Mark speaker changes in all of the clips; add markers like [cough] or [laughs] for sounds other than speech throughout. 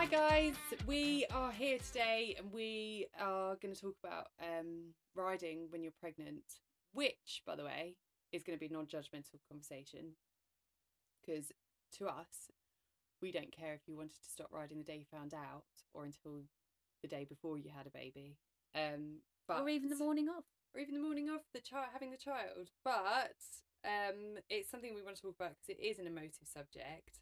Speaker 1: Hi guys, we are here today and we are going to talk about um, riding when you're pregnant, which, by the way, is going to be a non judgmental conversation because to us, we don't care if you wanted to stop riding the day you found out or until the day before you had a baby. Um, but
Speaker 2: or even the morning of.
Speaker 1: or even the morning of the child having the child. But um, it's something we want to talk about because it is an emotive subject,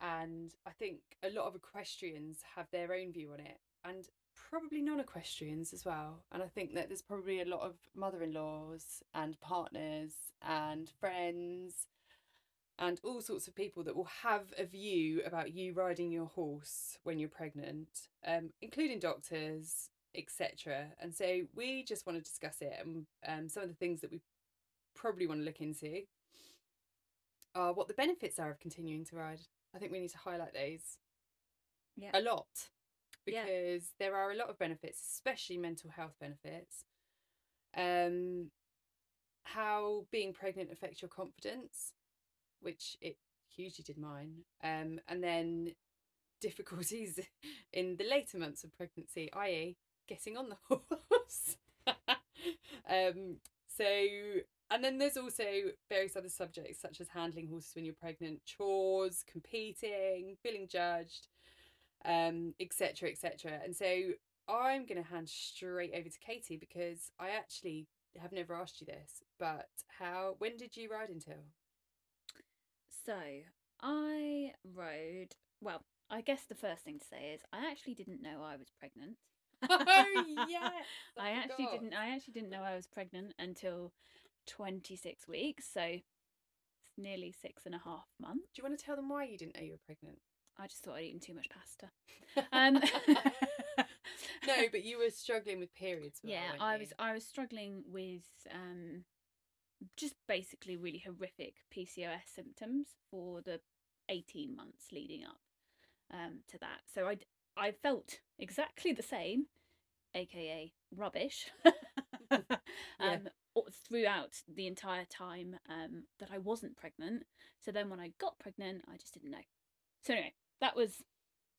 Speaker 1: and I think a lot of equestrians have their own view on it, and probably non-equestrians as well. And I think that there's probably a lot of mother-in-laws and partners and friends and all sorts of people that will have a view about you riding your horse when you're pregnant, um, including doctors, etc. And so we just want to discuss it and um, some of the things that we probably want to look into are what the benefits are of continuing to ride. I think we need to highlight those
Speaker 2: Yeah.
Speaker 1: a lot
Speaker 2: Yeah.
Speaker 1: because there are a lot of benefits, especially mental health benefits. Um, how being pregnant affects your confidence, which it hugely did mine. Um, and then difficulties [laughs] in the later months of pregnancy, i.e., getting on the [laughs] horse. [laughs] um, so, and then there's also various other subjects such as handling horses when you're pregnant, chores, competing, feeling judged, um, etc., etc. And so I'm going to hand straight over to Katie because I actually have never asked you this, but how, when did you ride until?
Speaker 2: So I rode. Well, I guess the first thing to say is I actually didn't know I was pregnant. [laughs]
Speaker 1: Oh, [laughs] yeah. I
Speaker 2: I actually didn't. I actually didn't know I was pregnant until twenty six weeks. So it's nearly six and a half months.
Speaker 1: Do you want to tell them why you didn't know you were pregnant?
Speaker 2: I just thought I'd eaten too much pasta. [laughs] Um, [laughs]
Speaker 1: no, but you were struggling with periods. well,
Speaker 2: yeah, I
Speaker 1: you?
Speaker 2: was. I was struggling with um, just basically really horrific PCOS symptoms for the eighteen months leading up um, to that. So I I felt exactly the same, aka rubbish, [laughs] throughout the entire time um, that I wasn't pregnant. So then when I got pregnant, I just didn't know. So anyway, that was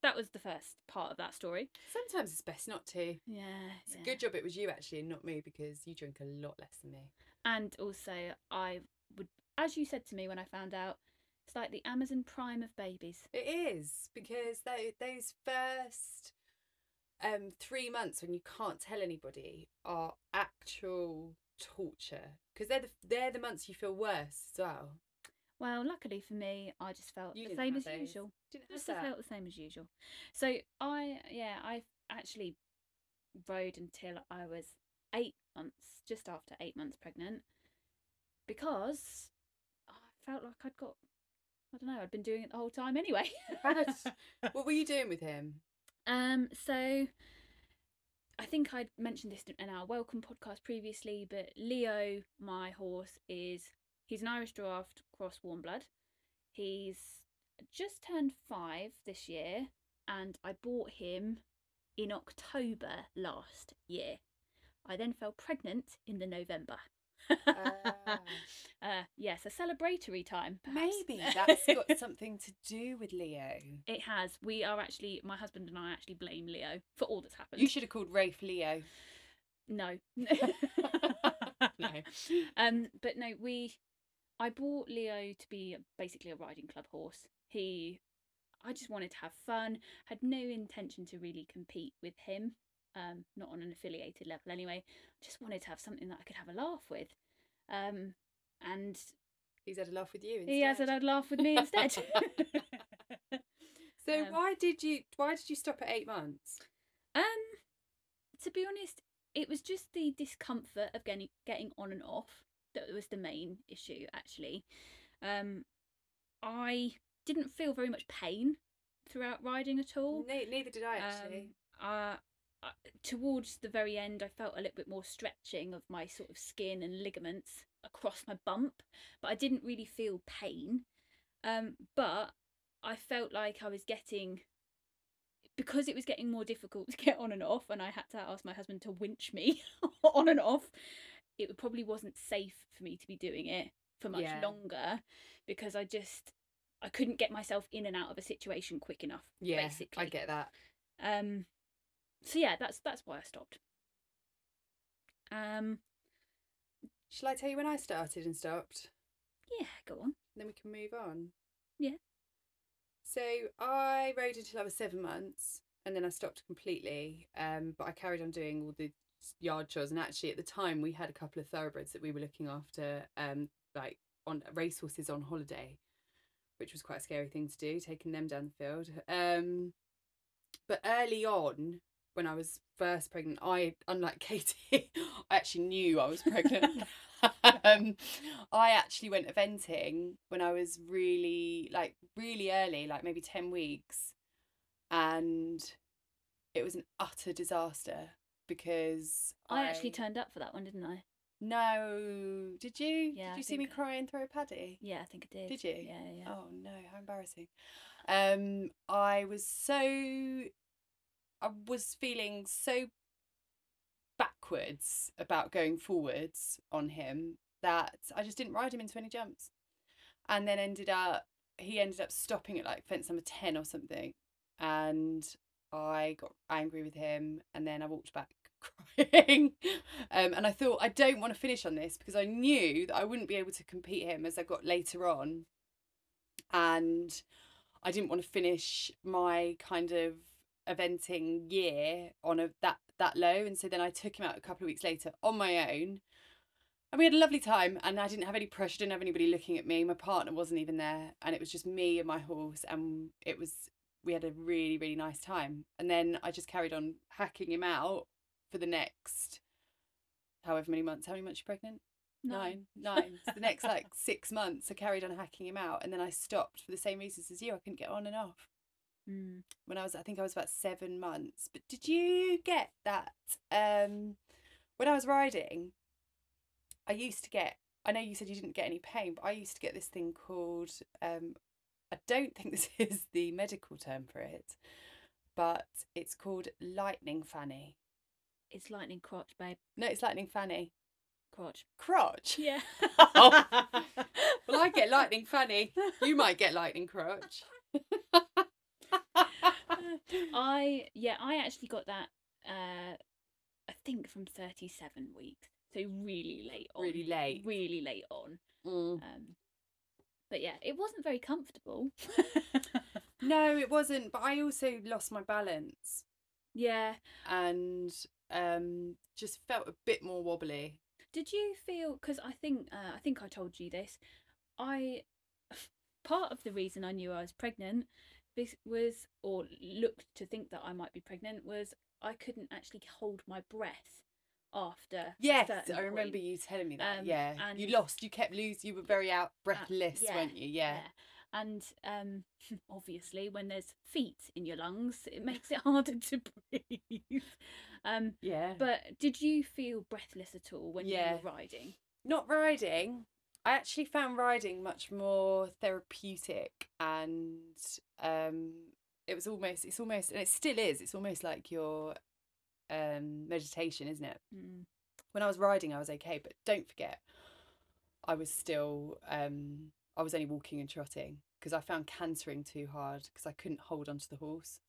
Speaker 2: that was the first part of that story.
Speaker 1: Sometimes it's best not to.
Speaker 2: Yeah,
Speaker 1: It's
Speaker 2: yeah.
Speaker 1: a good job it was you actually and not me because you drink a lot less than me.
Speaker 2: And also, I would, as you said to me when I found out, it's like the Amazon Prime of babies.
Speaker 1: It is because tho- those first um three months when you can't tell anybody are actual torture because they're the they're the months you feel worse as well.
Speaker 2: Well, luckily for me, I just felt
Speaker 1: You
Speaker 2: the same as
Speaker 1: those.
Speaker 2: usual. Just
Speaker 1: that.
Speaker 2: felt the same as usual. So I, yeah, I actually rode until I was eight months, just after eight months pregnant, because I felt like I'd got, I don't know, I'd been doing it the whole time anyway. [laughs]
Speaker 1: what were you [laughs] doing with him?
Speaker 2: Um, so I think I'd mentioned this in our welcome podcast previously, but Leo, my horse, is he's an Irish draft cross warm blood. He's just turned five this year, and I bought him in October last year. I then fell pregnant in the November.
Speaker 1: Ah. [laughs]
Speaker 2: uh, yes, a celebratory time. perhaps.
Speaker 1: Maybe [laughs] that's got something to do with Leo.
Speaker 2: It has. We are actually, my husband and I actually blame Leo for all that's happened.
Speaker 1: You should have called Rafe Leo.
Speaker 2: No. [laughs]
Speaker 1: No.
Speaker 2: Um, but no, we. I bought Leo to be basically a riding club horse. He, I just wanted to have fun. Had no intention to really compete with him. Um, not on an affiliated level anyway. Just wanted to have something that I could have a laugh with. Um, and
Speaker 1: He's had a laugh with you.
Speaker 2: he has
Speaker 1: instead.
Speaker 2: said I'd laugh with me instead. [laughs]
Speaker 1: So
Speaker 2: Um,
Speaker 1: why did you why did you stop at eight months?
Speaker 2: Um, to be honest, it was just the discomfort of getting getting on and off that was the main issue. Actually, um, I didn't feel very much pain throughout riding at all.
Speaker 1: Ne- neither did I actually.
Speaker 2: Um, uh, towards the very end, I felt a little bit more stretching of my sort of skin and ligaments across my bump, but I didn't really feel pain. Um, but I felt like I was getting because it was getting more difficult to [laughs] get on and off, and I had to ask my husband to winch me [laughs] on and off. It probably wasn't safe for me to be doing it for much
Speaker 1: Yeah.
Speaker 2: longer because I just I couldn't get myself in and out of a situation quick enough.
Speaker 1: Yeah,
Speaker 2: basically.
Speaker 1: I get that.
Speaker 2: Um, so yeah, that's that's why I stopped. Um,
Speaker 1: Shall I tell you when I started and stopped?
Speaker 2: yeah, go on.
Speaker 1: Then we can move on.
Speaker 2: Yeah.
Speaker 1: So I rode until I was seven months, and then I stopped completely. Um, but I carried on doing all the yard chores, and actually at the time we had a couple of thoroughbreds that we were looking after, um, like on racehorses on holiday, which was quite a scary thing to do, taking them down the field. Um, but early on, when I was first pregnant, I, unlike [laughs] Katie, I actually knew I was pregnant. [laughs] [laughs] um, I actually went eventing when I was really, like, really early, like maybe 10 weeks. And it was an utter disaster because
Speaker 2: I actually turned up for that one, didn't I?
Speaker 1: No, did you?
Speaker 2: Yeah,
Speaker 1: Did
Speaker 2: I
Speaker 1: you see me cry and throw a paddy?
Speaker 2: Yeah, I think I did.
Speaker 1: Did you?
Speaker 2: Yeah, yeah.
Speaker 1: Oh no, how embarrassing. Um, I was so I was feeling so backwards about going forwards on him that I just didn't ride him into any jumps. And then ended up he ended up stopping at like fence number 10 or something and I got angry with him and then I walked back [laughs] crying. um, and I thought I don't want to finish on this because I knew that I wouldn't be able to compete him as I got later on. And I didn't want to finish my kind of eventing year on a that that low. And so then I took him out a couple of weeks later on my own. And we had a lovely time and I didn't have any pressure, didn't have anybody looking at me. My partner wasn't even there and it was just me and my horse and it was we had a really, really nice time. And then I just carried on hacking him out for the next however many months. How many months you pregnant? Nine. Nine. So the next like six months I carried on hacking him out and then I stopped for the same reasons as you. I couldn't get on and off.
Speaker 2: Mm.
Speaker 1: When I was I think I was about seven months. But did you get that? Um when I was riding, I used to get I know you said you didn't get any pain, but I used to get this thing called um I don't think [laughs] this is the medical term for it, but it's called lightning fanny.
Speaker 2: It's lightning crotch, babe.
Speaker 1: No, it's lightning fanny.
Speaker 2: Crotch.
Speaker 1: Crotch.
Speaker 2: Yeah. [laughs]
Speaker 1: Oh. [laughs] Well, I get lightning fanny. You might get lightning crotch.
Speaker 2: I yeah, I actually got that uh I think from 37 weeks. So really late on.
Speaker 1: Really late.
Speaker 2: Really late on.
Speaker 1: Mm.
Speaker 2: Um but yeah, it wasn't very comfortable. [laughs]
Speaker 1: No, it wasn't. But I also lost my balance
Speaker 2: yeah.
Speaker 1: and um, just felt a bit more wobbly.
Speaker 2: Did you feel cuz I think uh, I think I told you this. I part of the reason I knew I was pregnant was or looked to think that I might be pregnant was I couldn't actually hold my breath after
Speaker 1: Yes, I remember
Speaker 2: point.
Speaker 1: you telling me that.
Speaker 2: Um,
Speaker 1: yeah, you lost. You kept losing. You were very out breathless,
Speaker 2: yeah,
Speaker 1: weren't you? Yeah.
Speaker 2: And um, [laughs] obviously, when there's feet in your lungs, it makes it [laughs] harder to breathe. Um,
Speaker 1: Yeah.
Speaker 2: but did you feel breathless at all when
Speaker 1: Yeah.
Speaker 2: you were riding?
Speaker 1: not riding. I actually found riding much more therapeutic and um it was almost it's almost and it still is, it's almost like your um meditation, isn't it?
Speaker 2: Mm.
Speaker 1: When I was riding I was okay, but don't forget I was still um I was only walking and trotting because I found cantering too hard because I couldn't hold onto the horse.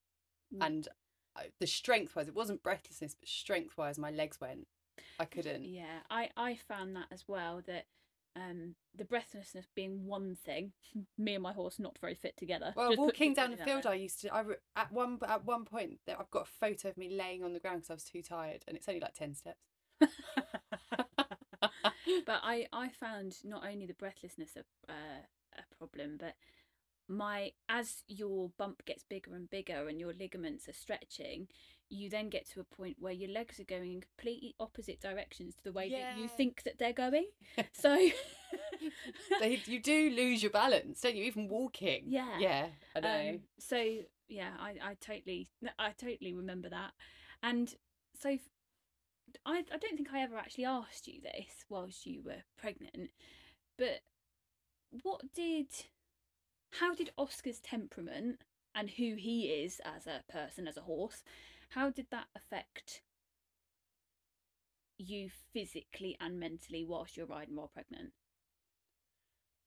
Speaker 2: Mm.
Speaker 1: And I, the strength wise, it wasn't breathlessness, but strength wise, my legs went. I couldn't.
Speaker 2: Yeah, I I found that as well. That um, the breathlessness being one thing, [laughs] me and my horse not very fit together.
Speaker 1: Well,
Speaker 2: Just
Speaker 1: walking down the field,
Speaker 2: that
Speaker 1: I used to. I at one at one point, there, I've got a photo of me laying on the ground because I was too tired, and it's only like ten steps. [laughs] [laughs]
Speaker 2: but I I found not only the breathlessness a uh, a problem, but my as your bump gets bigger and bigger and your ligaments are stretching, you then get to a point where your legs are going in completely opposite directions to the way that you think that they're going. [laughs] So [laughs]
Speaker 1: they, you do lose your balance, don't you? Even walking.
Speaker 2: Yeah.
Speaker 1: Yeah, I know.
Speaker 2: Um, so yeah, I, I totally I totally remember that, and so I, I don't think I ever actually asked you this whilst you were pregnant, but what did how did Oscar's temperament and who he is as a person as a horse, how did that affect you physically and mentally whilst you're riding while pregnant?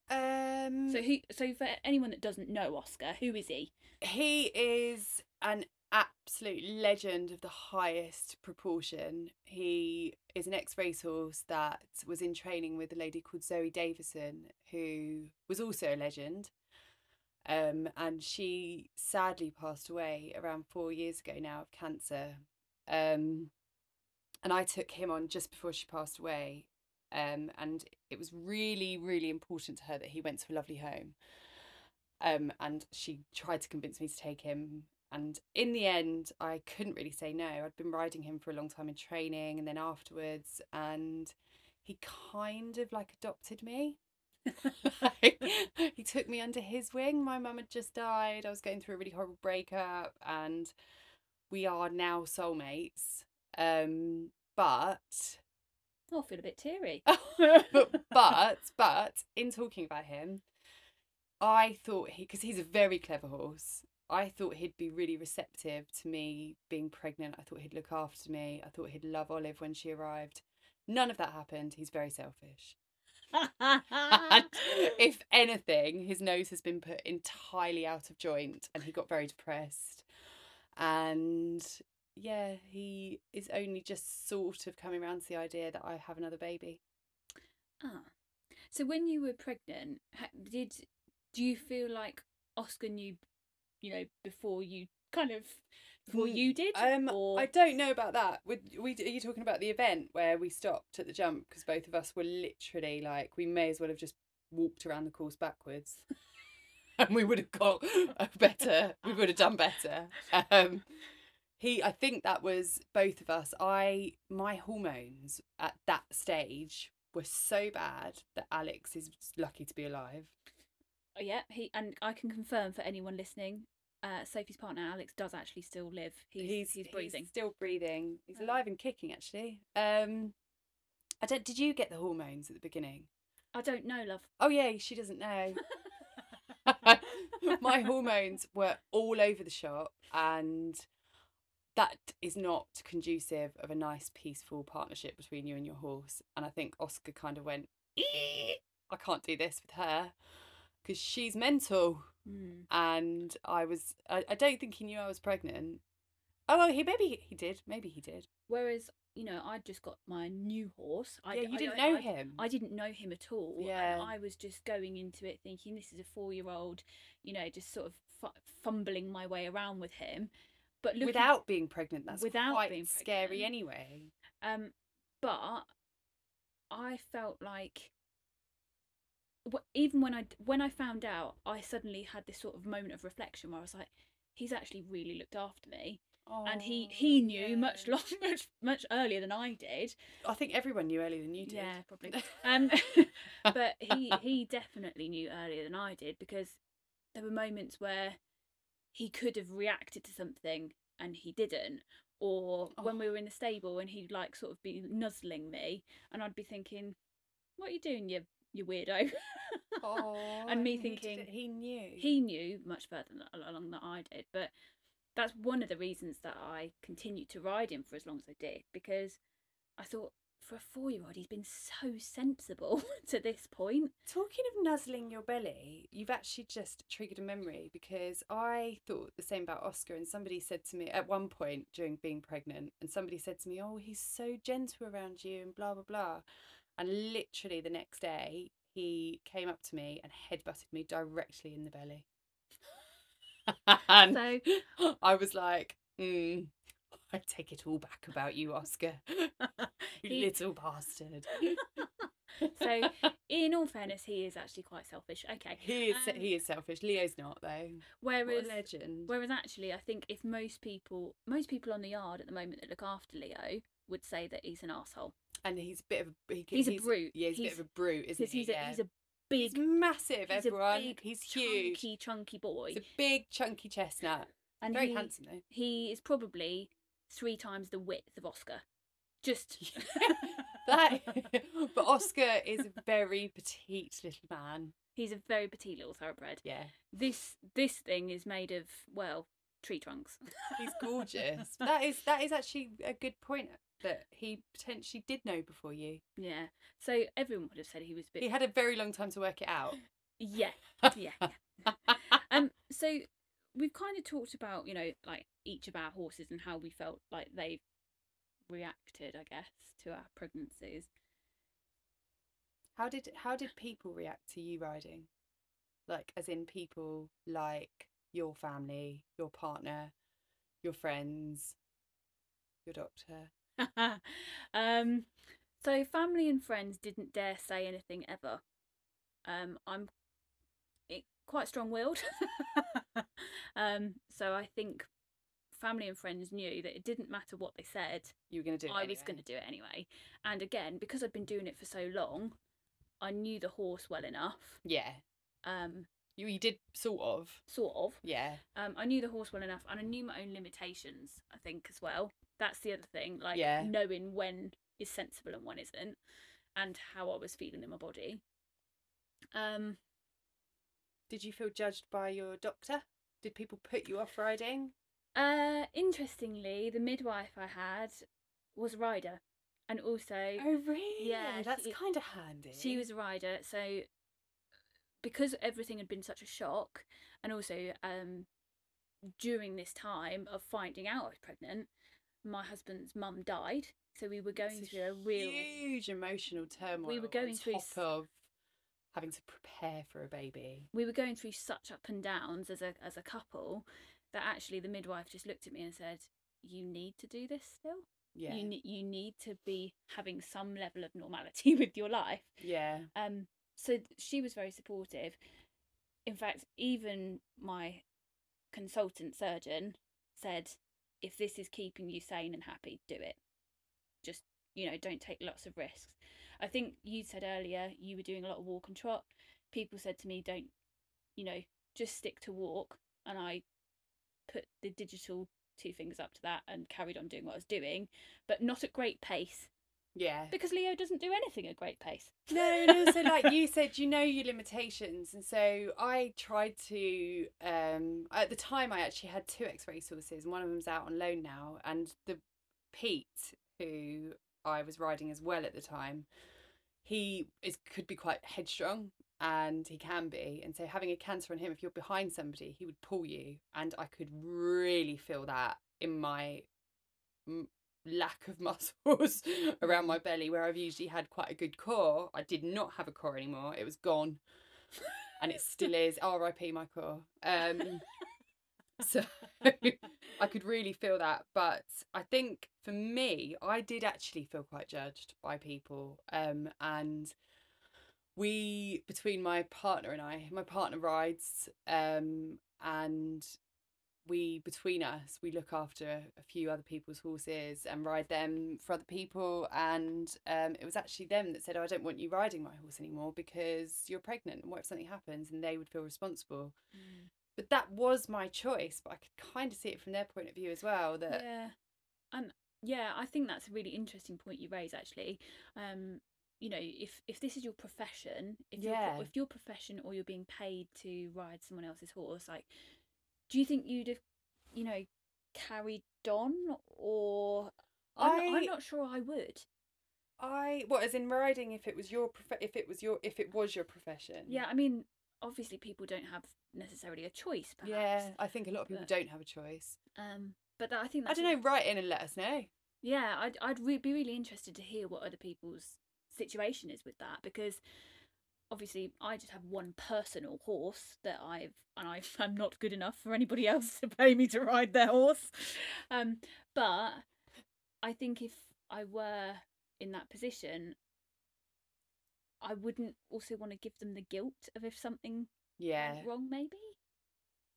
Speaker 1: Um,
Speaker 2: So who? So for anyone that doesn't know Oscar, who is he?
Speaker 1: he is an absolute legend of the highest proportion. He is an ex racehorse that was in training with a lady called Zoe Davison, who was also a legend. Um, and she sadly passed away around four years ago now of cancer. Um, and I took him on just before she passed away. Um, and it was really, really important to her that he went to a lovely home. Um, and she tried to convince me to take him. And in the end, I couldn't really say no. I'd been riding him for a long time in training and then afterwards, and he kind of like adopted me. [laughs] he took me under his wing. My mum had just died. I was going through a really horrible breakup, and we are now soulmates. Um, but
Speaker 2: Oh, I feel a bit teary. [laughs]
Speaker 1: but but but in talking about him, I thought he because he's a very clever horse. I thought he'd be really receptive to me being pregnant. I thought he'd look after me. I thought he'd love Olive when she arrived. None of that happened. He's very selfish. And [laughs] if anything, his nose has been put entirely out of joint and he got very depressed. And yeah, he is only just sort of coming around to the idea that I have another baby.
Speaker 2: ah. So when you were pregnant, did do you feel like Oscar knew, you know, before you kind of before
Speaker 1: Mm,
Speaker 2: you did?
Speaker 1: Um,
Speaker 2: or
Speaker 1: I don't know about that. Would we? Are you talking about the event where we stopped at the jump because both of us were literally like we may as well have just walked around the course backwards, [laughs] and we would have got a better. We would have done better. Um, he, I think that was both of us. I my hormones at that stage were so bad that Alex is lucky to be alive.
Speaker 2: Oh, yeah, he and I can confirm for anyone listening, uh, Sophie's partner Alex does actually still live. He's he's, breathing.
Speaker 1: still breathing. He's
Speaker 2: Um,
Speaker 1: alive and kicking actually. Um, I don't. Did you get the hormones at the beginning?
Speaker 2: I don't know, love.
Speaker 1: Oh yeah, she doesn't know. [laughs] My hormones were all over the shop, and that is not conducive of a nice, peaceful partnership between you and your horse. And I think Oscar kind of went, I can't do this with her because she's mental.
Speaker 2: Hmm.
Speaker 1: And I was, I, I don't think he knew I was pregnant. Oh, he maybe he did. Maybe he did.
Speaker 2: Whereas you know, I just got my new horse. I,
Speaker 1: yeah, you
Speaker 2: I
Speaker 1: didn't
Speaker 2: don't-
Speaker 1: know
Speaker 2: I-
Speaker 1: him.
Speaker 2: I didn't know him at all.
Speaker 1: Yeah.
Speaker 2: And I was just going into it thinking this is a four year old, you know, just sort of fu- fumbling my way around with him. But looking,
Speaker 1: without being pregnant, that's
Speaker 2: without
Speaker 1: quite
Speaker 2: being
Speaker 1: scary
Speaker 2: pregnant.
Speaker 1: anyway.
Speaker 2: Um, but I felt like even when I when I found out, I suddenly had this sort of moment of reflection where I was like, he's actually really looked after me, and he he
Speaker 1: Oh,
Speaker 2: knew much [laughs] long much much earlier than I did.
Speaker 1: I think everyone knew earlier than you did.
Speaker 2: Yeah, probably. [laughs] Um, [laughs] but he he definitely knew earlier than I did because there were moments where he could have reacted to something and he didn't, or when we
Speaker 1: Oh.
Speaker 2: were in the stable and he'd like sort of be nuzzling me and I'd be thinking, "What are you doing, you you weirdo?" [laughs]
Speaker 1: Oh,
Speaker 2: And me thinking,
Speaker 1: he knew.
Speaker 2: he knew much further than, along than I did, but that's one of the reasons that I continued to ride him for as long as I did because I thought for a four year old he's been so sensible [laughs] to this point.
Speaker 1: Talking of nuzzling your belly, you've actually just triggered a memory because I thought the same about Oscar, and somebody said to me at one point during being pregnant, and somebody said to me, "Oh, he's so gentle around you," and blah blah blah. And literally the next day, he came up to me and headbutted me directly in the belly. [laughs] and
Speaker 2: So [gasps]
Speaker 1: I was like, mm, I take it all back about you, Oscar. [laughs] you
Speaker 2: He-
Speaker 1: little bastard. [laughs]
Speaker 2: so in all fairness, he is actually quite selfish. Okay.
Speaker 1: he is
Speaker 2: Um,
Speaker 1: he is selfish. Leo's not though.
Speaker 2: Whereas
Speaker 1: a legend.
Speaker 2: whereas actually I think if most people most people on the yard at the moment that look after Leo would say that he's an asshole.
Speaker 1: and he's a bit of a he,
Speaker 2: He's a brute.
Speaker 1: Yeah, he's, a bit of a brute, isn't he?
Speaker 2: he's a
Speaker 1: yeah.
Speaker 2: he's a big
Speaker 1: He's massive,
Speaker 2: he's
Speaker 1: everyone.
Speaker 2: big
Speaker 1: he's huge.
Speaker 2: chunky chunky boy.
Speaker 1: He's a big chunky chestnut.
Speaker 2: and
Speaker 1: Very
Speaker 2: he,
Speaker 1: handsome though.
Speaker 2: he is probably three times the width of Oscar. Just [laughs]
Speaker 1: That, [laughs] but Oscar is a very petite little man.
Speaker 2: he's a very petite little thoroughbred.
Speaker 1: Yeah,
Speaker 2: This this thing is made of well tree trunks.
Speaker 1: he's gorgeous. [laughs] that is that is actually a good point that he potentially did know before you.
Speaker 2: yeah. So everyone would have said he was a bit
Speaker 1: He had a very long time to work it out. [laughs]
Speaker 2: Yeah, yeah. [laughs] um, so we've kind of talked about, you know, like each of our horses and how we felt like they've reacted, I guess, to our pregnancies.
Speaker 1: How did how did people react to you riding? Like as in people like your family, your partner, your friends, your doctor. [laughs]
Speaker 2: um, so family and friends didn't dare say anything ever. Um, I'm it, quite strong-willed, [laughs] um, so I think family and friends knew that it didn't matter what they said.
Speaker 1: You were going to do it.
Speaker 2: I
Speaker 1: anyway.
Speaker 2: was going to do it anyway. And again, because I'd been doing it for so long, I knew the horse well enough.
Speaker 1: Yeah.
Speaker 2: Um,
Speaker 1: You you did sort of.
Speaker 2: sort of.
Speaker 1: Yeah.
Speaker 2: Um, I knew the horse well enough, and I knew my own limitations. I think as well. That's the other thing, like
Speaker 1: Yeah.
Speaker 2: knowing when is sensible and when isn't, and how I was feeling in my body. Um,
Speaker 1: Did you feel judged by your doctor? Did people put you off riding?
Speaker 2: uh, interestingly, the midwife I had was a rider, and also
Speaker 1: Oh really?
Speaker 2: Yeah,
Speaker 1: That's kind of handy.
Speaker 2: she was a rider. So because everything had been such a shock, and also um, during this time of finding out I was pregnant, my husband's mum died. So we were going
Speaker 1: It's
Speaker 2: through a real
Speaker 1: huge emotional turmoil.
Speaker 2: We were going through
Speaker 1: of having to prepare for a baby.
Speaker 2: we were going through such up and downs as a as a couple that actually the midwife just looked at me and said, "You need to do this still.
Speaker 1: Yeah.
Speaker 2: You you need to be having some level of normality [laughs] with your life."
Speaker 1: yeah.
Speaker 2: Um, so she was very supportive. In fact, even my consultant surgeon said, "If this is keeping you sane and happy, do it. Just you know, don't take lots of risks." I think you said earlier you were doing a lot of walk and trot. People said to me, "Don't, you know, just stick to walk." And I put the digital two fingers up to that and carried on doing what I was doing, but not at great pace
Speaker 1: Yeah.
Speaker 2: because Leo doesn't do anything at great pace. [laughs]
Speaker 1: No, and also like you [laughs] said, you know your limitations, and so I tried to. Um, at the time, I actually had two ex-racehorses, and one of them's out on loan now. And the Pete, who I was riding as well at the time, he is could be quite headstrong, and he can be. And so having a canter on him, if you're behind somebody, he would pull you, and I could really feel that in my lack of [laughs] muscles around my belly where I've usually had quite a good core. I did not have a core anymore. It was gone. and it still [laughs] is. R.I.P. my core. Um so [laughs] I could really feel that. But I think for me, I did actually feel quite judged by people. Um and we between my partner and I, my partner rides, um, and we between us we look after a few other people's horses and ride them for other people. And um, it was actually them that said oh, i don't want you riding my horse anymore because you're pregnant. And what if something happens? And they would feel responsible. But that was my choice but i could kind of see it from their point of view as well that
Speaker 2: yeah. And yeah i think that's a really interesting point you raise actually. Um you know if if this is your profession if
Speaker 1: Yeah.
Speaker 2: you're, if your profession or you're being paid to ride someone else's horse like do you think you'd have you know carried on or I'm,
Speaker 1: I-
Speaker 2: I'm not sure i would.
Speaker 1: I what as in riding if it was your prof- if it was your if it was your profession?
Speaker 2: Yeah i mean obviously people don't have necessarily a choice perhaps.
Speaker 1: Yeah i think a lot of people
Speaker 2: but-
Speaker 1: don't have a choice.
Speaker 2: um but that, i think
Speaker 1: i don't know write in and let us know.
Speaker 2: Yeah, I'd I'd re- be really interested to hear what other people's situation is with that because obviously I just have one personal horse that I've and I [laughs] I'm not good enough for anybody [laughs] else to pay me to ride their horse. Um, but I think if I were in that position, I wouldn't also want to give them the guilt of if something
Speaker 1: yeah
Speaker 2: went wrong. Maybe.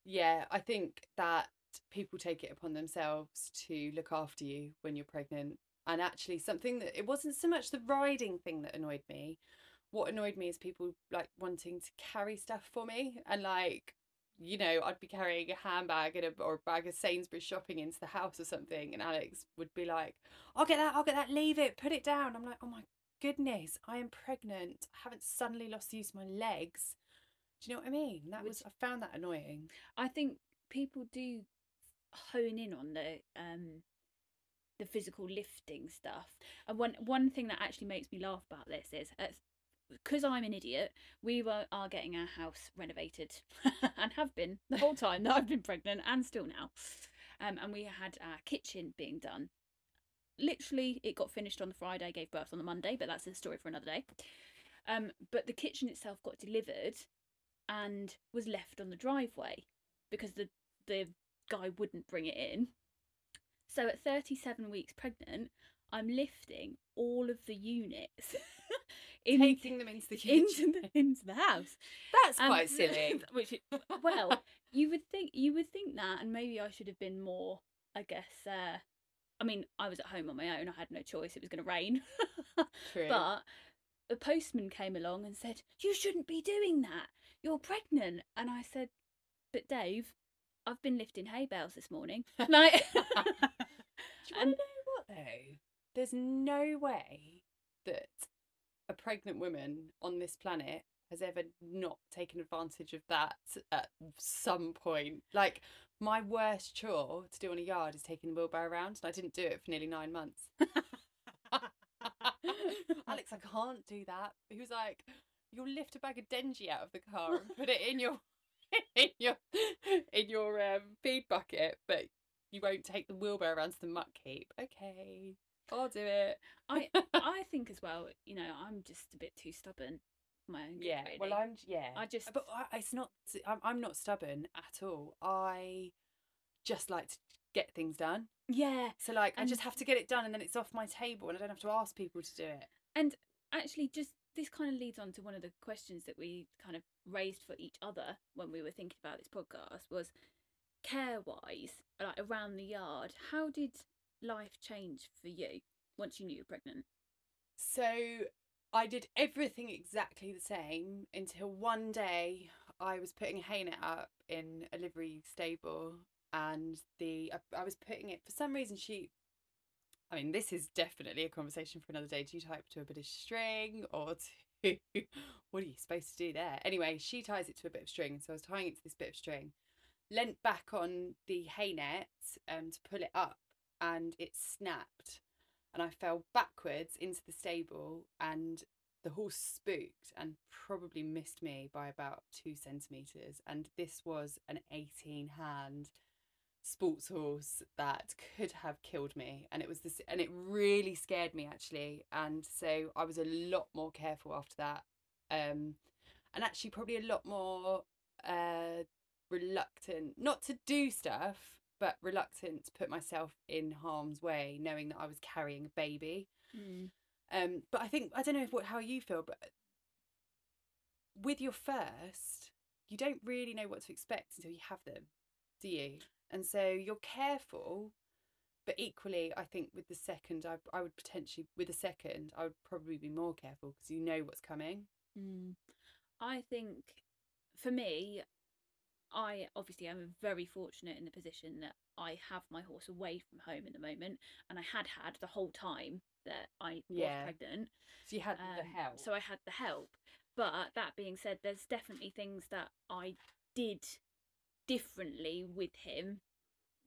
Speaker 1: yeah, I think that people take it upon themselves to look after you when you're pregnant. And actually, something that it wasn't so much the riding thing that annoyed me. What annoyed me is people like wanting to carry stuff for me and like. You know, I'd be carrying a handbag and a, or a bag of Sainsbury's shopping into the house or something, and Alex would be like, "I'll get that, I'll get that, leave it, put it down." I'm like, "Oh my goodness, I am pregnant. I haven't suddenly lost the use of my legs." Do you know what I mean? That
Speaker 2: Which-
Speaker 1: was I found that annoying.
Speaker 2: I think people do hone in on the um the physical lifting stuff. And one one thing that actually makes me laugh about this is at because I'm an idiot, we were are getting our house renovated [laughs] and have been the whole time that I've been pregnant and still now. Um, and we had our kitchen being done. Literally, it got finished on the Friday, gave birth on the Monday, but that's a story for another day. Um, but the kitchen itself got delivered and was left on the driveway because the the guy wouldn't bring it in. So at 37 weeks pregnant, I'm lifting all of the units [laughs] in-
Speaker 1: Taking them into the kitchen.
Speaker 2: into the, [laughs] into the house.
Speaker 1: That's
Speaker 2: Um,
Speaker 1: quite [laughs] silly.
Speaker 2: Which, it- well, you would think you would think that, and maybe I should have been more. I guess. Uh, I mean, I was at home on my own. I had no choice. It was going to rain. [laughs]
Speaker 1: True.
Speaker 2: But the postman came along and said, "You shouldn't be doing that. You're pregnant." And I said, "But Dave, I've been lifting hay bales this morning." Like,
Speaker 1: Do you
Speaker 2: And-
Speaker 1: know what though? There's no way that a pregnant woman on this planet has ever not taken advantage of that at some point. Like my worst chore to do on a yard is taking the wheelbarrow around, and I didn't do it for nearly nine months. [laughs] Alex, I can't do that. He was like, "You'll lift a bag of Dengie out of the car and put it in your [laughs] in your in your um, feed bucket, but you won't take the wheelbarrow around to the muck heap." Okay, I'll do it.
Speaker 2: I [laughs] I think as well. You know, I'm just a bit too stubborn. for My own good,
Speaker 1: Yeah, well. I'm yeah.
Speaker 2: I just-
Speaker 1: but I, it's not. I'm I'm not stubborn at all. I just like to get things done.
Speaker 2: yeah.
Speaker 1: So like, I just have to get it done, and then it's off my table, and I don't have to ask people to do it.
Speaker 2: And actually, just this kind of leads on to one of the questions that we kind of raised for each other when we were thinking about this podcast was care wise, like around the yard. How did life change for you once you knew you were pregnant?
Speaker 1: So I did everything exactly the same until one day I was putting a hay net up in a livery stable and the I, I was putting it for some reason she I mean this is definitely a conversation for another day. Do you tie it to a bit of string or to [laughs] what are you supposed to do there? Anyway, she ties it to a bit of string, so I was tying it to this bit of string, leant back on the hay net um to pull it up and it snapped and I fell backwards into the stable and the horse spooked and probably missed me by about two centimeters and this was an 18 hand sports horse that could have killed me and it was this and it really scared me actually and so I was a lot more careful after that um and actually probably a lot more uh reluctant not to do stuff but reluctant to put myself in harm's way knowing that I was carrying a baby. Um but I think I don't know if what how you feel but with your first you don't really know what to expect until you have them do you? And so you're careful but equally I think with the second I I would potentially with the second I would probably be more careful because you know what's coming.
Speaker 2: Mm. I think for me, I obviously am very fortunate in the position that I have my horse away from home in the moment, and I had had the whole time that I
Speaker 1: Yeah.
Speaker 2: was pregnant.
Speaker 1: so you had the
Speaker 2: Um,
Speaker 1: help
Speaker 2: So I had the help. But that being said, there's definitely things that I did differently with him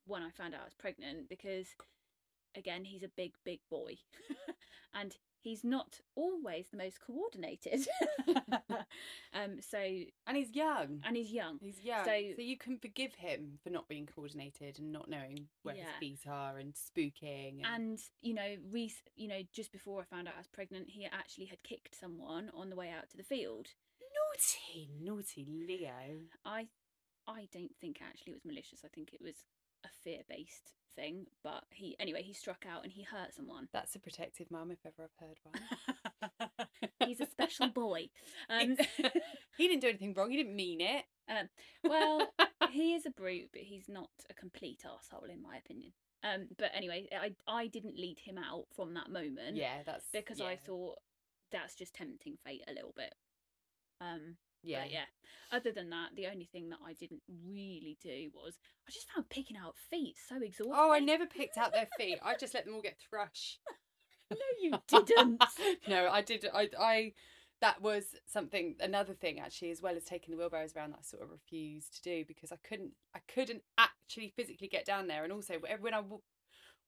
Speaker 2: when I found out I was pregnant because, again, he's a big, big boy. [laughs] and he's not always the most coordinated. [laughs] [laughs] um, so,
Speaker 1: and he's young
Speaker 2: and he's young.
Speaker 1: He's young,
Speaker 2: So-
Speaker 1: so, you can forgive him for not being coordinated and not knowing where
Speaker 2: Yeah.
Speaker 1: his feet are and spooking. And,
Speaker 2: And you know, Reese, you know, just before I found out I was pregnant, he actually had kicked someone on the way out to the field.
Speaker 1: naughty, naughty Leo.
Speaker 2: I I don't think actually it was malicious. I think it was a fear based thing. But he anyway, he struck out and he hurt someone. [laughs]
Speaker 1: That's a protective mum, if ever I've heard one. [laughs]
Speaker 2: He's a special boy. Um, [laughs]
Speaker 1: he didn't do anything wrong. He didn't mean it.
Speaker 2: um, well, he is a brute, but he's not a complete asshole in my opinion. Um, but anyway, I I didn't lead him out from that moment.
Speaker 1: yeah, that's
Speaker 2: because I thought that's just tempting fate a little bit. Um,
Speaker 1: yeah,
Speaker 2: But yeah. Other than that, the only thing that I didn't really do was I just found picking out feet so exhausting.
Speaker 1: Oh, I never picked out their feet. I just let them all get thrush. [laughs]
Speaker 2: No, you [laughs] didn't.
Speaker 1: no, I did. I, I, that was something. Another thing, actually, as well as taking the wheelbarrows around, that I sort of refused to do because I couldn't. I couldn't actually physically get down there, and also when I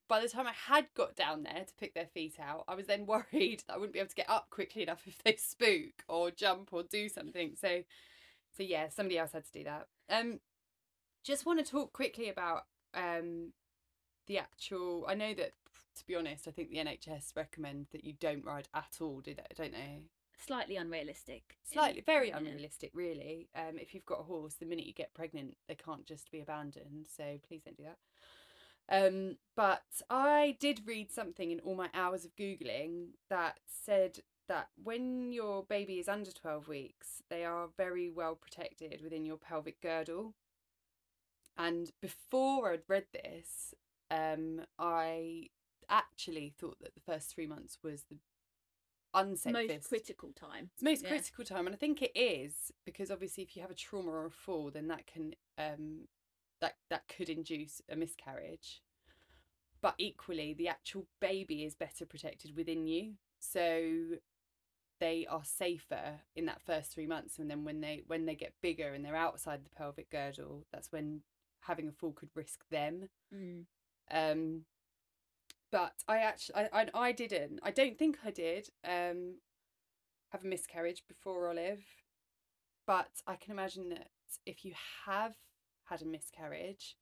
Speaker 1: by the time I had got down there to pick their feet out, I was then [laughs] worried that I wouldn't be able to get up quickly enough if they spook or jump or do something. So, so yeah, somebody else had to do that. Um, just want to talk quickly about um the actual. I know that to be honest, I think the NHS recommend that you don't ride at all, do they? Don't they?
Speaker 2: Slightly unrealistic.
Speaker 1: Slightly, very unrealistic, really. Um, if you've got a horse, the minute you get pregnant, they can't just be abandoned. So please don't do that. Um, but I did read something in all my hours of googling that said that when your baby is under twelve weeks, they are very well protected within your pelvic girdle. And before I'd read this, um, I actually thought that the first three months was the unsafest
Speaker 2: Most critical time.
Speaker 1: it's most
Speaker 2: Yeah.
Speaker 1: critical time, and I think it is because obviously, if you have a trauma or a fall, then that can um that that could induce a miscarriage. But equally, the actual baby is better protected within you, so they are safer in that first three months. And then when they when they get bigger and they're outside the pelvic girdle, that's when having a fall could risk them.
Speaker 2: Mm.
Speaker 1: Um, but I actually, I, I, I didn't. I don't think I did. Um, have a miscarriage before Olive, but I can imagine that if you have had a miscarriage,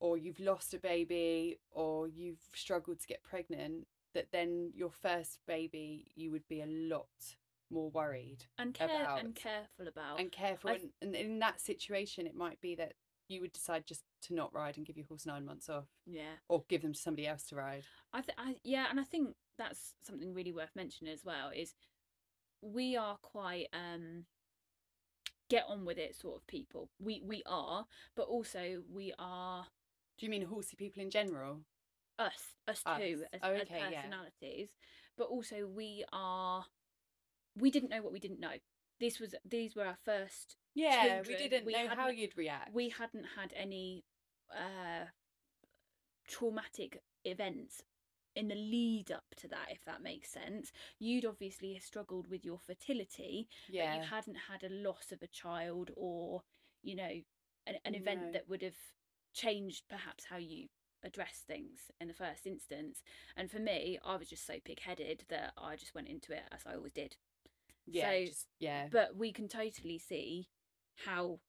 Speaker 1: or you've lost a baby, or you've struggled to get pregnant, that then your first baby you would be a lot more worried
Speaker 2: And care
Speaker 1: About-
Speaker 2: and careful about.
Speaker 1: and careful.
Speaker 2: I-
Speaker 1: And, and in that situation, it might be that you would decide just to not ride and give your horse nine months off,
Speaker 2: yeah.
Speaker 1: or give them to somebody else to ride.
Speaker 2: I, th- I yeah, and I think that's something really worth mentioning as well. Is we are quite um get on with it sort of people. We we are, but also we are
Speaker 1: Do you mean horsey people in general?
Speaker 2: us us
Speaker 1: Us.
Speaker 2: too as,
Speaker 1: Oh,
Speaker 2: as
Speaker 1: okay, yeah.
Speaker 2: personalities, but also we are. We didn't know what we didn't know. This was these were our first.
Speaker 1: Yeah, we didn't
Speaker 2: we
Speaker 1: know how you'd react.
Speaker 2: We hadn't had any uh traumatic events in the lead up to that, if that makes sense. You'd obviously struggled with your fertility, but
Speaker 1: yeah,
Speaker 2: you hadn't had a loss of a child or, you know, an, an event
Speaker 1: No.
Speaker 2: that would have changed perhaps how you address things in the first instance. And for me, I was just so pig headed that I just went into it as I always did.
Speaker 1: yeah,
Speaker 2: so-
Speaker 1: just, yeah,
Speaker 2: But we can totally see how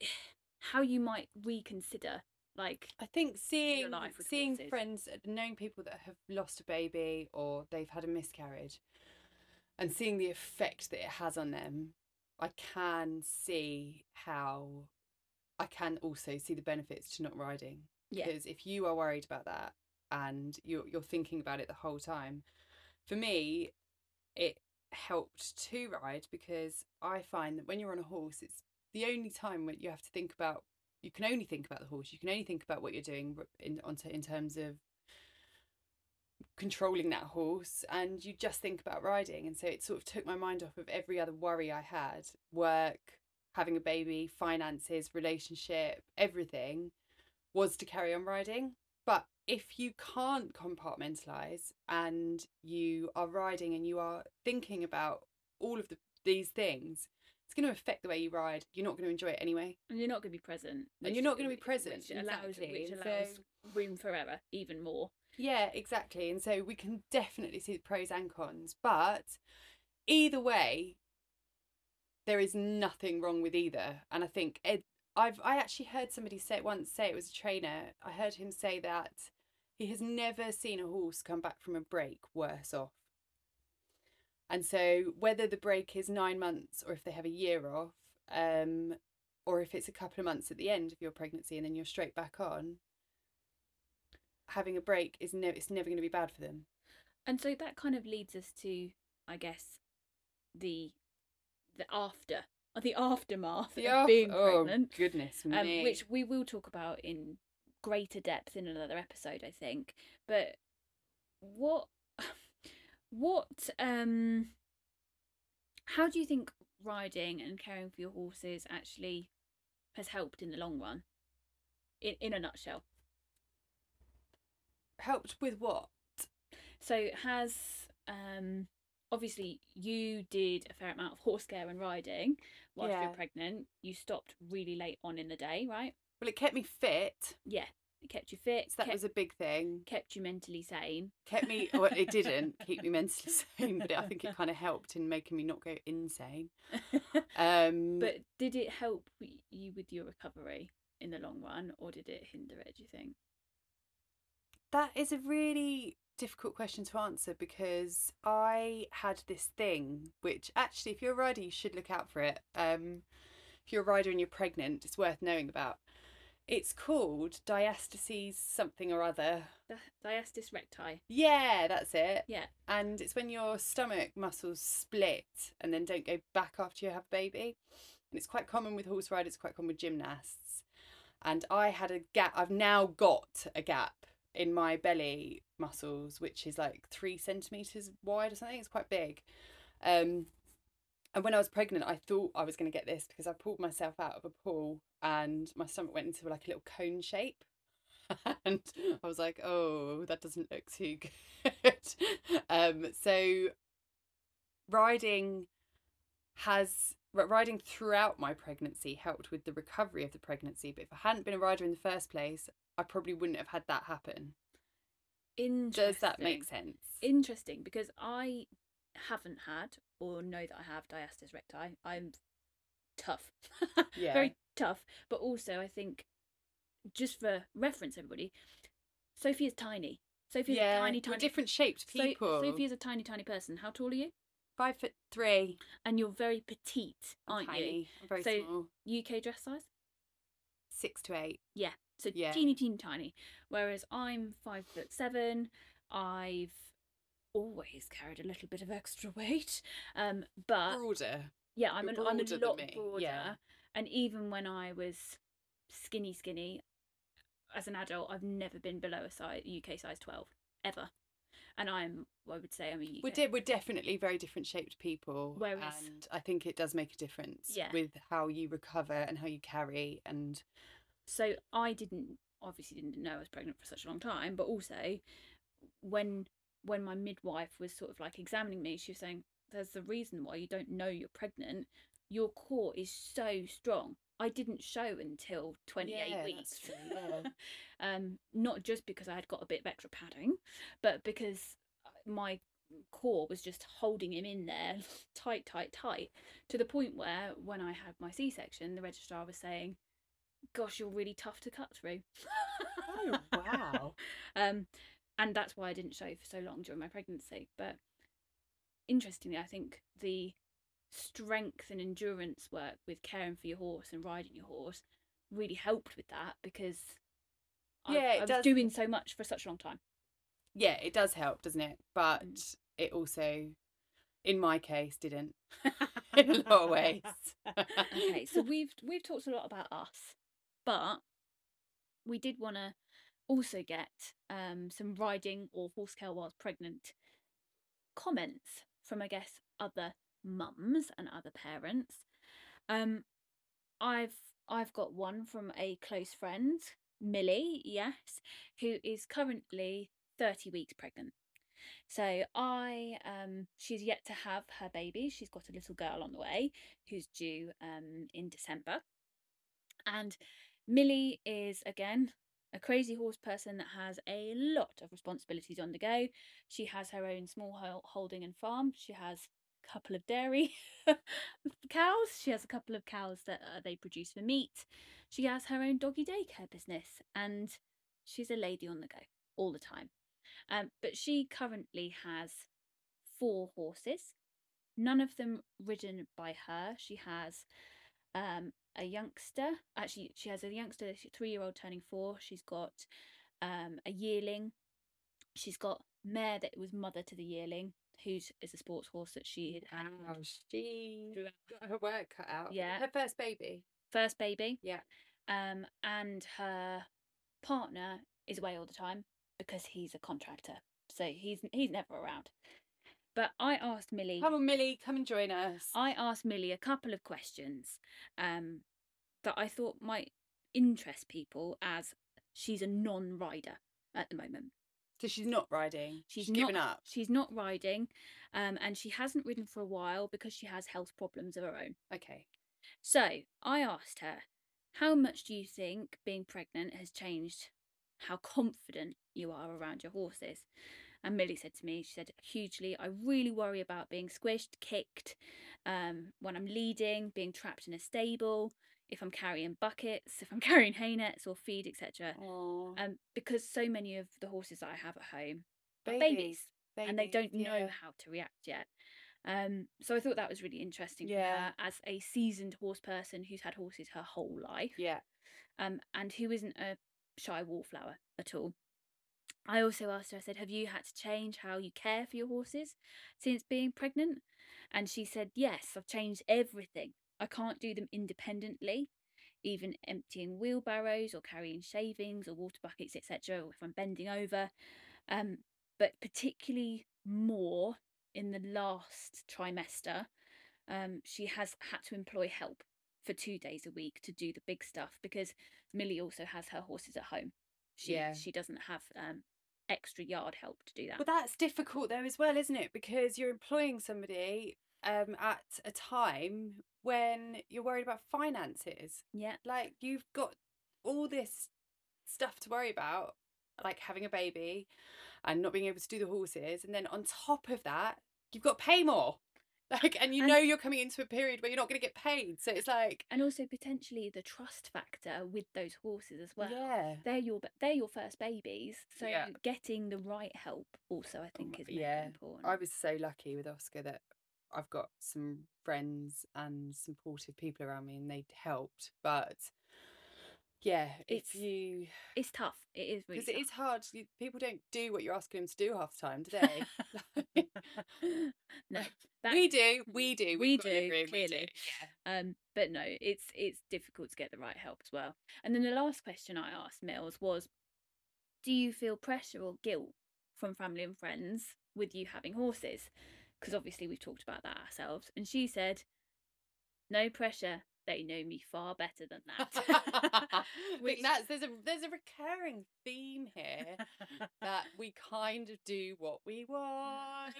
Speaker 2: [sighs] how you might reconsider like
Speaker 1: I think seeing seeing
Speaker 2: horses.
Speaker 1: friends, knowing people that have lost a baby or they've had a miscarriage, and seeing the effect that it has on them, I can see how. I can also see the benefits to not riding
Speaker 2: Yeah.
Speaker 1: because if you are worried about that and you're you're thinking about it the whole time, for me, it helped to ride because I find that when you're on a horse, it's the only time when you have to think about you can only think about the horse. You can only think about what you're doing in in terms of controlling that horse, and you just think about riding. And so it sort of took my mind off of every other worry I had: work, having a baby, finances, relationship, everything was to carry on riding. But if you can't compartmentalize and you are riding and you are thinking about all of the, these things, it's going to affect the way you ride. You're not going to enjoy it anyway.
Speaker 2: and you're not going to be present
Speaker 1: And you're not gonna be present,
Speaker 2: which allows
Speaker 1: exactly,
Speaker 2: which allows
Speaker 1: so-
Speaker 2: room for error even more
Speaker 1: Yeah, exactly. And so we can definitely see the pros and cons. But either way, there is nothing wrong with either. And I think Ed, I've I actually heard somebody say once say it was a trainer. I heard him say that he has never seen a horse come back from a break worse off. And so whether the break is nine months or if they have a year off, um, or if it's a couple of months at the end of your pregnancy and then you're straight back on, having a break is never it's never going to be bad for them.
Speaker 2: and so that kind of leads us to i guess the the after or the aftermath of being pregnant
Speaker 1: oh goodness
Speaker 2: um,
Speaker 1: me.
Speaker 2: which we will talk about in greater depth in another episode i think but what what um how do you think riding and caring for your horses actually has helped in the long run in, in a nutshell
Speaker 1: helped with what?
Speaker 2: so has um obviously you did a fair amount of horse care and riding whilst
Speaker 1: Yeah.
Speaker 2: you're pregnant you stopped really late on in the day right
Speaker 1: Well, it kept me fit.
Speaker 2: yeah It kept you fit.
Speaker 1: So that
Speaker 2: kept,
Speaker 1: was a big thing.
Speaker 2: kept you mentally sane.
Speaker 1: Kept me. Well, it didn't [laughs] keep me mentally sane, but I think it kind of helped in making me not go insane. [laughs] Um,
Speaker 2: but did it help you with your recovery in the long run, or did it hinder it? Do you think?
Speaker 1: That is a really difficult question to answer because I had this thing, which actually, if you're a rider, you should look out for it. Um, if you're a rider and you're pregnant, it's worth knowing about. It's called diastasis something or other.
Speaker 2: Di- diastis recti.
Speaker 1: Yeah, that's it.
Speaker 2: Yeah.
Speaker 1: And it's when your stomach muscles split and then don't go back after you have a baby. And it's quite common with horse riders, quite common with gymnasts. And I had a gap, I've now got a gap in my belly muscles, which is like three centimeters wide or something. It's quite big. Um, and when I was pregnant, I thought I was going to get this because I pulled myself out of a pool and my stomach went into like a little cone shape. [laughs] and I was like, oh, that doesn't look too [laughs] good. um, so riding has riding throughout my pregnancy helped with the recovery of the pregnancy. But if I hadn't been a rider in the first place, I probably wouldn't have had that happen.
Speaker 2: Interesting.
Speaker 1: Does that make sense?
Speaker 2: Interesting, because I haven't had or know that I have diastasis recti. I'm tough. [laughs]
Speaker 1: Yeah.
Speaker 2: Very tough. But also, I think, just for reference, everybody, Sophie is tiny. Sophie's
Speaker 1: yeah,
Speaker 2: a tiny,
Speaker 1: we're
Speaker 2: tiny.
Speaker 1: different shaped
Speaker 2: So-
Speaker 1: people.
Speaker 2: Sophie is a tiny, tiny person. How tall are you?
Speaker 1: Five foot three.
Speaker 2: And you're very petite, aren't
Speaker 1: tiny. I'm very
Speaker 2: So-
Speaker 1: small.
Speaker 2: UK dress size?
Speaker 1: Six to eight.
Speaker 2: Yeah. So
Speaker 1: Yeah.
Speaker 2: teeny, teeny, tiny. Whereas I'm five foot seven. I've always carried a little bit of extra weight. Um, but
Speaker 1: Broader.
Speaker 2: yeah, I'm, an, I'm a lot
Speaker 1: me,
Speaker 2: broader.
Speaker 1: yeah.
Speaker 2: And even when I was skinny, skinny, as an adult, I've never been below a size UK size twelve ever. And I'm, I would say, I'm a UK.
Speaker 1: We're, de- we're definitely very different shaped people.
Speaker 2: Whereas-
Speaker 1: and I think it does make a difference
Speaker 2: Yeah.
Speaker 1: with how you recover and how you carry. And
Speaker 2: so I didn't obviously didn't know I was pregnant for such a long time, but also when when my midwife was sort of like examining me, she was saying, "There's the reason why you don't know you're pregnant. Your core is so strong. I didn't show until 28
Speaker 1: Yeah,
Speaker 2: weeks.
Speaker 1: true, yeah. [laughs]
Speaker 2: um, not just because I had got a bit of extra padding, but because uh, my core was just holding him in there [laughs] tight, tight, tight, to the point where when I had my C-section, the registrar was saying, "Gosh, you're really tough to cut through."
Speaker 1: oh, wow. [laughs]
Speaker 2: um, and that's why I didn't show for so long during my pregnancy. But interestingly, I think the strength and endurance work with caring for your horse and riding your horse really helped with that because I-
Speaker 1: Yeah, it
Speaker 2: I was
Speaker 1: does.
Speaker 2: doing so much for such a long time.
Speaker 1: yeah, it does help, doesn't it? But
Speaker 2: Mm.
Speaker 1: it also, in my case, didn't. [laughs] [laughs] in a lot of ways.
Speaker 2: okay, so [laughs] we've we've talked a lot about us, but we did want to also get um, some riding or horse care whilst pregnant comments from I guess other mums and other parents. Um, I've I've got one from a close friend, Millie, yes, who is currently thirty weeks pregnant. So I um she's yet to have her baby. She's got a little girl on the way who's due um in December. And Millie is again a crazy horse person that has a lot of responsibilities on the go. She has her own small holding and farm. She has a couple of dairy [laughs] cows. She has a couple of cows that uh, they produce for meat. She has her own doggy daycare business and she's a lady on the go all the time. Um, but she currently has four horses, none of them ridden by her. She has um, a youngster. Actually, she has a youngster, three year old turning four. She's got um, a yearling. She's got mare that was mother to the yearling, who's is a sports horse that she had had
Speaker 1: Wow, she got her work cut out.
Speaker 2: Yeah.
Speaker 1: Her first baby.
Speaker 2: first baby.
Speaker 1: Yeah.
Speaker 2: Um, and her partner is away all the time because he's a contractor, so he's he's never around. But I asked Millie.
Speaker 1: Come on, Millie, come and join us.
Speaker 2: I asked Millie a couple of questions um, that I thought might interest people as she's a non-rider at the moment.
Speaker 1: So she's not riding.
Speaker 2: She's,
Speaker 1: She's, given up.
Speaker 2: She's not riding, um, and she hasn't ridden for a while because she has health problems of her own.
Speaker 1: Okay.
Speaker 2: So I asked her, how much do you think being pregnant has changed how confident you are around your horses. And Millie said to me, she said, hugely, I really worry about being squished, kicked, um, when I'm leading, being trapped in a stable, if I'm carrying buckets, if I'm [laughs] carrying hay nets or feed, etc. Um, because so many of the horses that I have at home are babies, and they don't know how to react yet. Um, so I thought that was really interesting.
Speaker 1: Yeah.
Speaker 2: her as a seasoned horse person who's had horses her whole life
Speaker 1: Yeah.
Speaker 2: um, and who isn't a shy wallflower at all. I also asked her, I said, Have you had to change how you care for your horses since being pregnant? And she said, Yes, I've changed everything. I can't do them independently, even emptying wheelbarrows or carrying shavings or water buckets, etc., or if I'm bending over. Um, but particularly more in the last trimester, um, she has had to employ help for two days a week to do the big stuff because Millie also has her horses at home. She
Speaker 1: Yeah.
Speaker 2: she doesn't have um, extra yard help to do that.
Speaker 1: Well, that's difficult though as well, isn't it? Because you're employing somebody um, at a time when you're worried about finances.
Speaker 2: yeah,
Speaker 1: Like you've got all this stuff to worry about, like having a baby and not being able to do the horses, and then on top of that, you've got to pay more. Like, and you
Speaker 2: And-
Speaker 1: know you're coming into a period where you're not going to get paid, so it's like,
Speaker 2: and also potentially the trust factor with those horses as well.
Speaker 1: yeah,
Speaker 2: They're your they're your first babies, so
Speaker 1: Yeah.
Speaker 2: getting the right help also I mm, think is
Speaker 1: yeah.
Speaker 2: important.
Speaker 1: I was so lucky with Oscar that I've got some friends and supportive people around me, and they helped. But yeah,
Speaker 2: It's-
Speaker 1: if you
Speaker 2: It's tough. It is
Speaker 1: because it
Speaker 2: tough.
Speaker 1: is hard, people don't do what you're asking them to do half the time, do they? [laughs] [laughs]
Speaker 2: No, that,
Speaker 1: we do, we do,
Speaker 2: we
Speaker 1: we've got to
Speaker 2: do,
Speaker 1: agree, we
Speaker 2: clearly.
Speaker 1: Yeah.
Speaker 2: Um, but no, it's it's difficult to get the right help as well. And then the last question I asked Mills was, do you feel pressure or guilt from family and friends with you having horses? Because obviously we've talked about that ourselves. And she said, no pressure. They know me far better than [laughs] that. [laughs]
Speaker 1: think that's there's a there's a recurring theme here that [laughs] we kind of do what we want.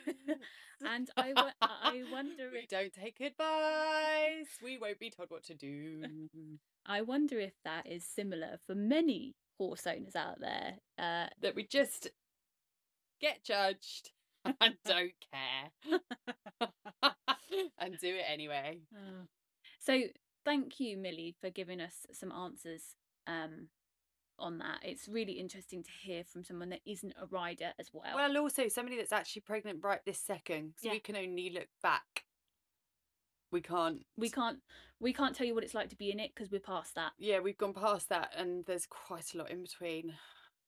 Speaker 2: and I, I wonder
Speaker 1: we
Speaker 2: if
Speaker 1: don't take advice. We won't be told what to do.
Speaker 2: I wonder if that is similar for many horse owners out there. Uh,
Speaker 1: that we just get judged and don't care and do it anyway.
Speaker 2: So thank you, Millie, for giving us some answers um, on that. It's really interesting to hear from someone that isn't a rider as well.
Speaker 1: Well, also somebody that's actually pregnant right this second, so
Speaker 2: Yeah.
Speaker 1: we can only look back. We can't.
Speaker 2: we can't we can't tell you what it's like to be in it because we're past that.
Speaker 1: Yeah, we've gone past that, and there's quite a lot in between.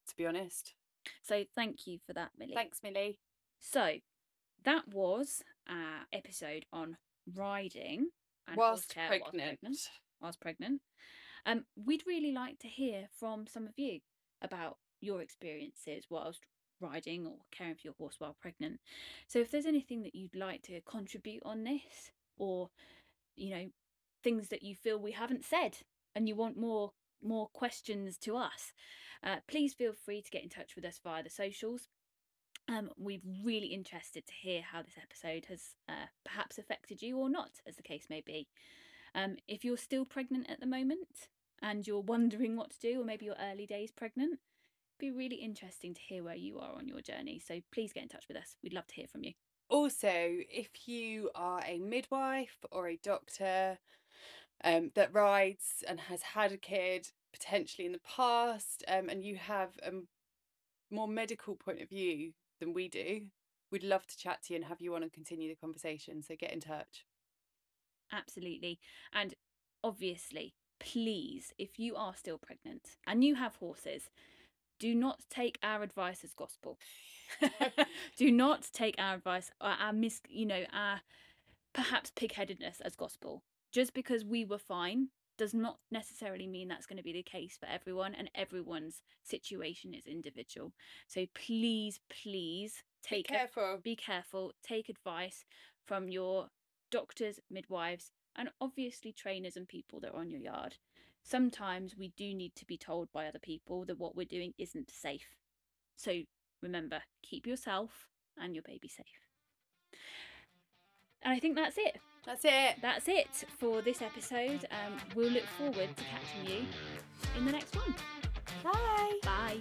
Speaker 1: To be honest.
Speaker 2: So thank you for that, Millie.
Speaker 1: Thanks, Millie.
Speaker 2: So that was our episode on riding
Speaker 1: Whilst
Speaker 2: care
Speaker 1: pregnant.
Speaker 2: pregnant. Whilst pregnant. Um, we'd really like to hear from some of you about your experiences whilst riding or caring for your horse while pregnant. So if there's anything that you'd like to contribute on this, or you know, things that you feel we haven't said and you want more more questions to us, uh, please feel free to get in touch with us via the socials. Um, we're really interested to hear how this episode has uh, perhaps affected you or not, as the case may be. Um, if you're still pregnant at the moment and you're wondering what to do, or maybe you're early days pregnant, it'd be really interesting to hear where you are on your journey. So please get in touch with us. We'd love to hear from you.
Speaker 1: Also, if you are a midwife or a doctor um, that rides and has had a kid potentially in the past, um, and you have a more medical point of view than we do, we'd love to chat to you and have you on and continue the conversation. So get in touch.
Speaker 2: Absolutely. And obviously, please, if you are still pregnant and you have horses, do not take our advice as gospel. [laughs] do not take our advice, or our mis, you know, our perhaps pig-headedness as gospel. Just because we were fine does not necessarily mean that's going to be the case for everyone, and everyone's situation is individual. So please, please
Speaker 1: Be
Speaker 2: take a-
Speaker 1: careful.
Speaker 2: be careful, take advice from your doctors, midwives, and obviously trainers and people that are on your yard. Sometimes we do need to be told by other people that what we're doing isn't safe. So remember, keep yourself and your baby safe. And I think that's it.
Speaker 1: That's it.
Speaker 2: That's it for this episode. Um, we'll look forward to catching you in the next one.
Speaker 1: Bye.
Speaker 2: Bye.